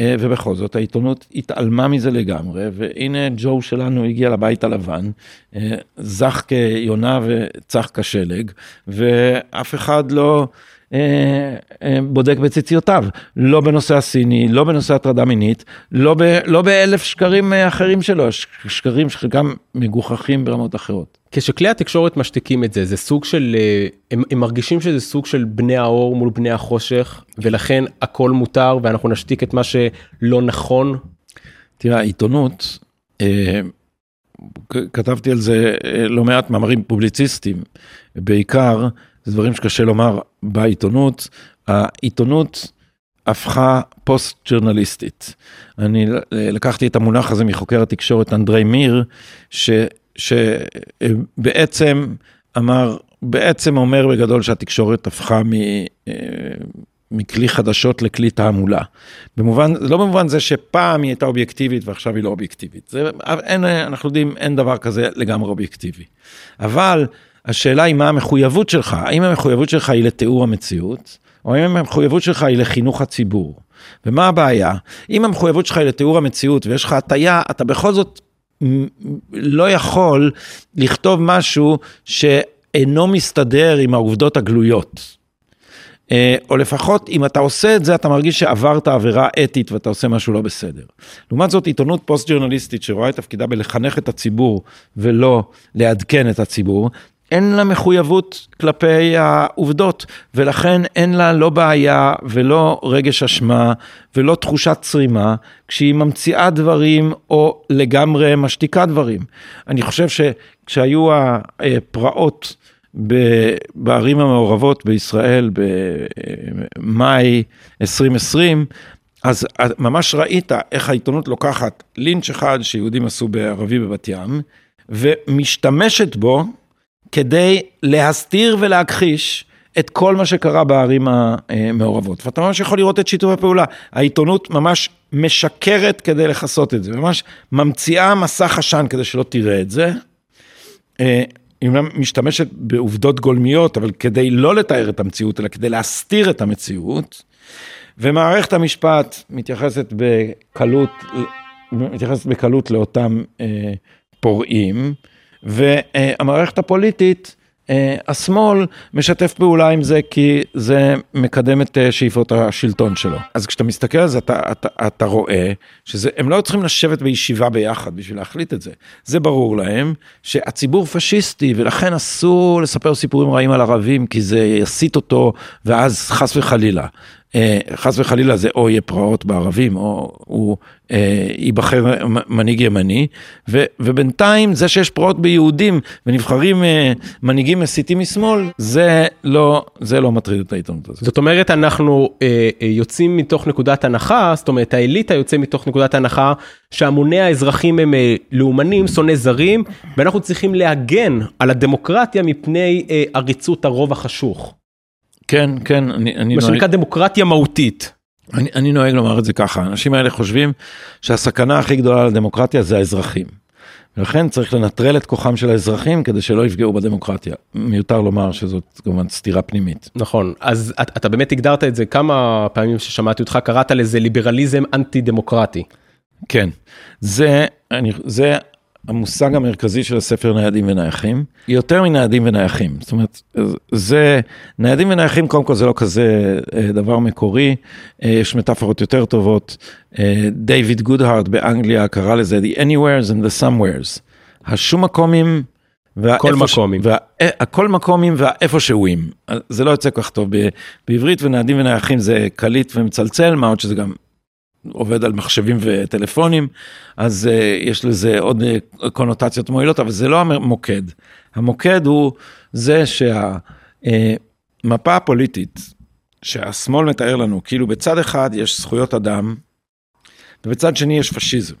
אה, ובכל זאת העיתונות התעלמה מזה לגמרי, והנה ג'ו שלנו הגיע לבית הלבן, אה, זך כיונה וצח כשלג, ואף אחד לא בודק בציציותיו, לא בנושא הסיני, לא בנושא הטרדה מינית, לא, ב, לא באלף שקרים אה, אחרים שלו, שקרים שחלקם מגוחכים ברמות אחרות. כשכלי התקשורת משתיקים את זה, זה סוג של, הם, הם מרגישים שזה סוג של בני האור מול בני החושך, ולכן הכל מותר ואנחנו נשתיק את מה שלא נכון. תראה, העיתונות, כתבתי על זה לא מעט מאמרים פובליציסטיים, בעיקר דברים שקשה לומר בעיתונות. העיתונות הפכה פוסט ג'רנליסטית. אני לקחתי את המונח הזה מחוקר התקשורת אנדרי מיר, ש, שבעצם אמר, בעצם אומר בגדול שהתקשורת הפכה מ... מכלי חדשות לכלי תעמולה. במובן, לא במובן זה שפעם היא הייתה אובייקטיבית ועכשיו היא לא אובייקטיבית. זה, אין, אנחנו יודעים, אין דבר כזה לגמרי אובייקטיבי. אבל השאלה היא מה המחויבות שלך, האם המחויבות שלך היא לתיאור המציאות, או האם המחויבות שלך היא לחינוך הציבור. ומה הבעיה? אם המחויבות שלך היא לתיאור המציאות ויש לך הטייה, אתה בכל זאת לא יכול לכתוב משהו שאינו מסתדר עם העובדות הגלויות. אה, או לפחות אם אתה עושה את זה אתה מרגיש שעברת עבירה אתית ואתה עושה משהו לא בסדר. לעומת זאת עיתונות פוסט ג'ורנליסטית שרואה את תפקידה בלחנך את הציבור ולא לעדכן את הציבור, אין לה מחויבות כלפי העובדות, ולכן אין לה לא בעיה ולא רגש אשמה ולא תחושת צרימה, כשהיא ממציאה דברים או לגמרי משתיקה דברים. אני חושב שכשהיו הפרעות בערים המעורבות בישראל במאי 2020, אז ממש ראית איך העיתונות לוקחת לינץ' אחד שיהודים עשו בערבי בבת ים, ומשתמשת בו כדי להסתיר ולהכחיש את כל מה שקרה בערים המעורבות. ואתה ממש יכול לראות את שיתוף הפעולה. העיתונות ממש משקרת כדי לכסות את זה, ממש ממציאה מסך עשן כדי שלא תראה את זה. אה, היא משתמשת בעובדות גולמיות, אבל כדי לא לתאר את המציאות, אלא כדי להסתיר את המציאות. ומערכת המשפט מתייחסת בקלות, מתייחסת בקלות לאותם אה, פורעים. והמערכת הפוליטית, אה, השמאל משתף פעולה עם זה כי זה מקדם את אה, שאיפות השלטון שלו. אז כשאתה מסתכל על זה אתה, אתה, אתה רואה שהם לא צריכים לשבת בישיבה ביחד בשביל להחליט את זה. זה ברור להם שהציבור פשיסטי ולכן אסור לספר סיפורים רעים על ערבים כי זה יסיט אותו ואז חס וחלילה. אה, חס וחלילה זה או יהיה פרעות בערבים או הוא אה, ייבחר מנהיג ימני ו, ובינתיים זה שיש פרעות ביהודים ונבחרים אה, מנהיגים מסיתים משמאל זה לא זה לא מטריד את העיתונות הזאת. זאת אומרת אנחנו יוצאים מתוך נקודת הנחה זאת אומרת האליטה יוצא מתוך נקודת הנחה שהמוני האזרחים הם לאומנים שונאי זרים ואנחנו צריכים להגן על הדמוקרטיה מפני עריצות הרוב החשוך. כן, כן, אני, אני מה שנקרא דמוקרטיה מהותית. אני, אני נוהג לומר את זה ככה, האנשים האלה חושבים שהסכנה הכי גדולה לדמוקרטיה זה האזרחים. ולכן צריך לנטרל את כוחם של האזרחים כדי שלא יפגעו בדמוקרטיה. מיותר לומר שזאת כמובן סתירה פנימית. נכון, אז אתה, אתה באמת הגדרת את זה כמה פעמים ששמעתי אותך, קראת לזה ליברליזם אנטי דמוקרטי. כן, זה, אני, זה המושג המרכזי של הספר ניידים ונייחים, יותר מניידים ונייחים. זאת אומרת, זה, ניידים ונייחים קודם כל זה לא כזה אה, דבר מקורי, אה, יש מטאפורות יותר טובות. אה, דיוויד גודהארד באנגליה קרא לזה The Anywheres and the Somewheres. השום מקומים כל מקומים. וה, הכל מקומים והאיפה שהואים. זה לא יוצא כל כך טוב בעברית ונעדים ונייחים זה קליט ומצלצל, מה עוד שזה גם עובד על מחשבים וטלפונים, אז uh, יש לזה עוד uh, קונוטציות מועילות, אבל זה לא המוקד. המוקד הוא זה שהמפה uh, הפוליטית שהשמאל מתאר לנו, כאילו בצד אחד יש זכויות אדם, ובצד שני יש פשיזם.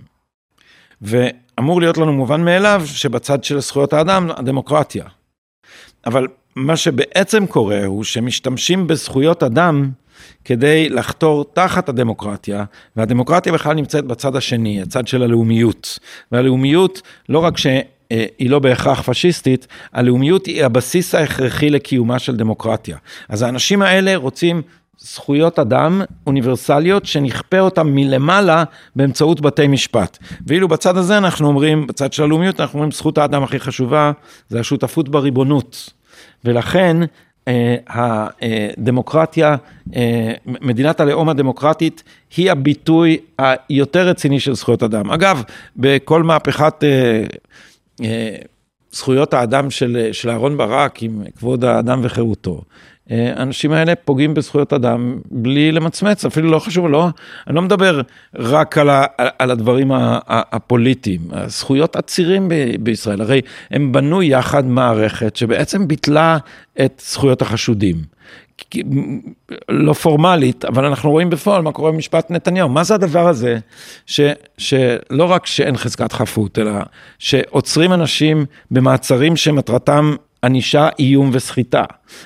ואמור להיות לנו מובן מאליו שבצד של זכויות האדם, הדמוקרטיה. אבל מה שבעצם קורה הוא שמשתמשים בזכויות אדם כדי לחתור תחת הדמוקרטיה, והדמוקרטיה בכלל נמצאת בצד השני, הצד של הלאומיות. והלאומיות, לא רק שהיא לא בהכרח פשיסטית, הלאומיות היא הבסיס ההכרחי לקיומה של דמוקרטיה. אז האנשים האלה רוצים זכויות אדם אוניברסליות שנכפה אותם מלמעלה באמצעות בתי משפט. ואילו בצד הזה אנחנו אומרים, בצד של הלאומיות אנחנו אומרים זכות האדם הכי חשובה זה השותפות בריבונות. ולכן הדמוקרטיה, מדינת הלאום הדמוקרטית, היא הביטוי היותר רציני של זכויות אדם. אגב, בכל מהפכת זכויות האדם של, של אהרן ברק עם כבוד האדם וחירותו. האנשים האלה פוגעים בזכויות אדם בלי למצמץ, אפילו לא חשוב, לא, אני לא מדבר רק על, ה, על הדברים הפוליטיים, זכויות עצירים ב, בישראל, הרי הם בנו יחד מערכת שבעצם ביטלה את זכויות החשודים. לא פורמלית, אבל אנחנו רואים בפועל מה קורה במשפט נתניהו. מה זה הדבר הזה, ש, שלא רק שאין חזקת חפות, אלא שעוצרים אנשים במעצרים שמטרתם ענישה, איום וסחיטה.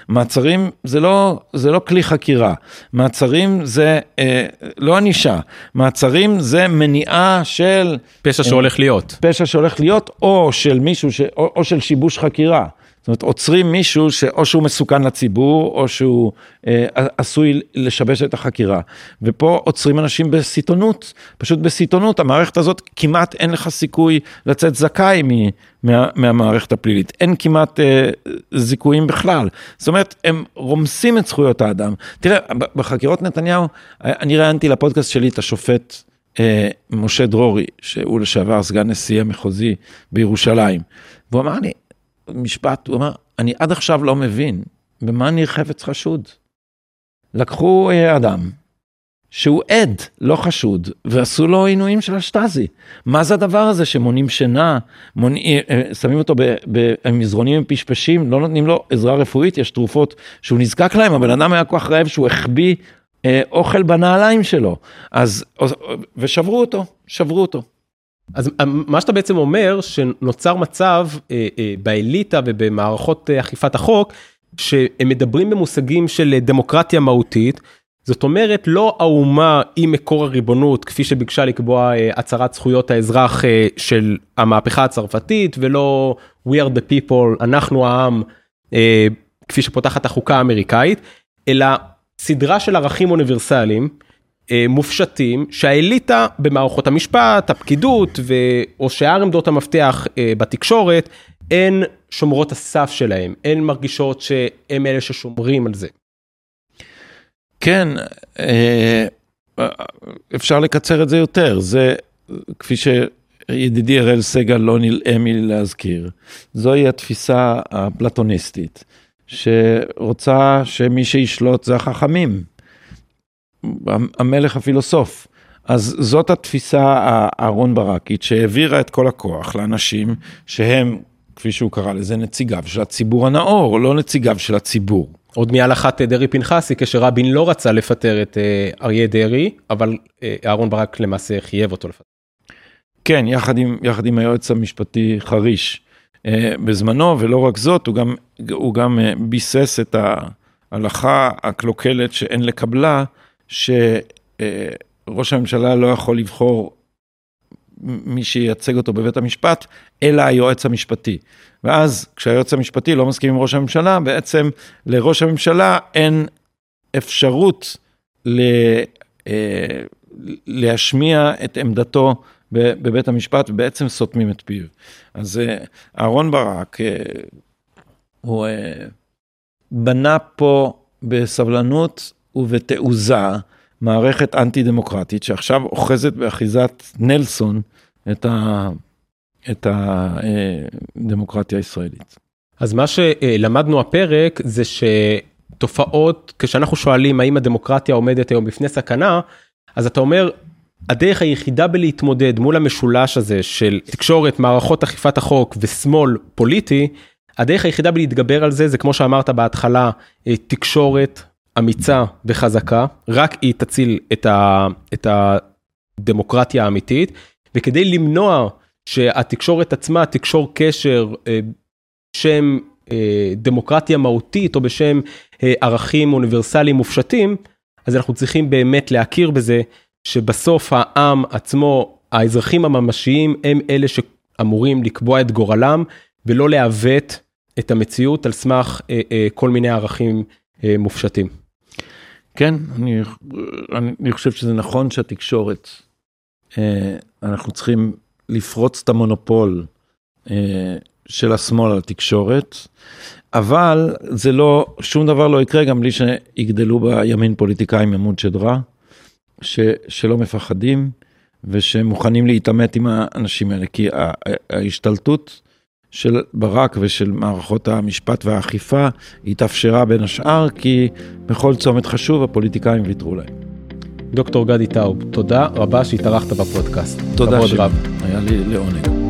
מעצרים זה לא, זה לא כלי חקירה, מעצרים זה אה, לא ענישה, מעצרים זה מניעה של... פשע שהולך להיות. פשע שהולך להיות, או של מישהו, ש, או, או של שיבוש חקירה. זאת אומרת, עוצרים מישהו שאו שהוא מסוכן לציבור, או שהוא אה, עשוי לשבש את החקירה. ופה עוצרים אנשים בסיטונות, פשוט בסיטונות, המערכת הזאת, כמעט אין לך סיכוי לצאת זכאי מה, מהמערכת הפלילית. אין כמעט אה, זיכויים בכלל. זאת אומרת, הם רומסים את זכויות האדם. תראה, בחקירות נתניהו, אני ראיינתי לפודקאסט שלי את השופט אה, משה דרורי, שהוא לשעבר סגן נשיא המחוזי בירושלים. והוא אמר לי, משפט, הוא אמר, אני עד עכשיו לא מבין במה ניר חפץ חשוד. לקחו אה, אדם שהוא עד, לא חשוד, ועשו לו עינויים של השטאזי. מה זה הדבר הזה שמונים שינה, מונ... אה, אה, שמים אותו במזרונים עם פשפשים, לא נותנים לו עזרה רפואית, יש תרופות שהוא נזקק להם, הבן אדם היה כל כך רעב שהוא החביא אוכל בנעליים שלו. אז, ושברו אותו, שברו אותו. אז אה, מה שאתה בעצם אומר שנוצר מצב אה, אה, באליטה ובמערכות אה, אכיפת החוק שהם מדברים במושגים של דמוקרטיה מהותית. זאת אומרת לא האומה היא מקור הריבונות כפי שביקשה לקבוע אה, הצהרת זכויות האזרח אה, של המהפכה הצרפתית ולא we are the people אנחנו העם אה, כפי שפותחת החוקה האמריקאית אלא סדרה של ערכים אוניברסליים אה, מופשטים שהאליטה במערכות המשפט, הפקידות. או שאר עמדות המפתח אה, בתקשורת, הן שומרות הסף שלהם, הן מרגישות שהם אלה ששומרים על זה. כן, אה, אפשר לקצר את זה יותר, זה כפי שידידי אראל סגל לא נלאה מלהזכיר, זוהי התפיסה הפלטוניסטית, שרוצה שמי שישלוט זה החכמים. המלך הפילוסוף. אז זאת התפיסה האהרון ברקית שהעבירה את כל הכוח לאנשים שהם, כפי שהוא קרא לזה, נציגיו של הציבור הנאור, לא נציגיו של הציבור. עוד מהלכת דרעי פנחסי כשרבין לא רצה לפטר את אה, אריה דרעי, אבל אה, אהרון ברק למעשה חייב אותו לפטר. כן, יחד עם, יחד עם היועץ המשפטי חריש אה, בזמנו, ולא רק זאת, הוא גם, הוא גם ביסס את ההלכה הקלוקלת שאין לקבלה. שראש הממשלה לא יכול לבחור מי שייצג אותו בבית המשפט, אלא היועץ המשפטי. ואז כשהיועץ המשפטי לא מסכים עם ראש הממשלה, בעצם לראש הממשלה אין אפשרות ל, אה, להשמיע את עמדתו בבית המשפט, ובעצם סותמים את פיו. אז אה, אהרון ברק, אה, הוא בנה פה בסבלנות ובתעוזה מערכת אנטי דמוקרטית שעכשיו אוחזת באחיזת נלסון את, ה, את הדמוקרטיה הישראלית. אז מה שלמדנו הפרק זה שתופעות, כשאנחנו שואלים האם הדמוקרטיה עומדת היום בפני סכנה, אז אתה אומר, הדרך היחידה בלהתמודד מול המשולש הזה של תקשורת, מערכות אכיפת החוק ושמאל פוליטי, הדרך היחידה בלהתגבר על זה זה כמו שאמרת בהתחלה, תקשורת, אמיצה וחזקה, רק היא תציל את, ה, את הדמוקרטיה האמיתית, וכדי למנוע שהתקשורת עצמה תקשור קשר אה, בשם אה, דמוקרטיה מהותית או בשם אה, ערכים אוניברסליים מופשטים, אז אנחנו צריכים באמת להכיר בזה שבסוף העם עצמו, האזרחים הממשיים הם אלה שאמורים לקבוע את גורלם ולא לעוות את המציאות על סמך כל מיני ערכים מופשטים. כן, אני, אני חושב שזה נכון שהתקשורת, אה, אנחנו צריכים לפרוץ את המונופול אה, של השמאל על התקשורת, אבל זה לא, שום דבר לא יקרה גם בלי שיגדלו בימין פוליטיקאים עמוד שדרה, ש, שלא מפחדים ושמוכנים להתעמת עם האנשים האלה, כי ההשתלטות של ברק ושל מערכות המשפט והאכיפה התאפשרה בין השאר, כי בכל צומת חשוב הפוליטיקאים ויתרו להם. דוקטור גדי טאוב, תודה רבה שהתארחת בפודקאסט. תודה, שי. היה לי לעונג.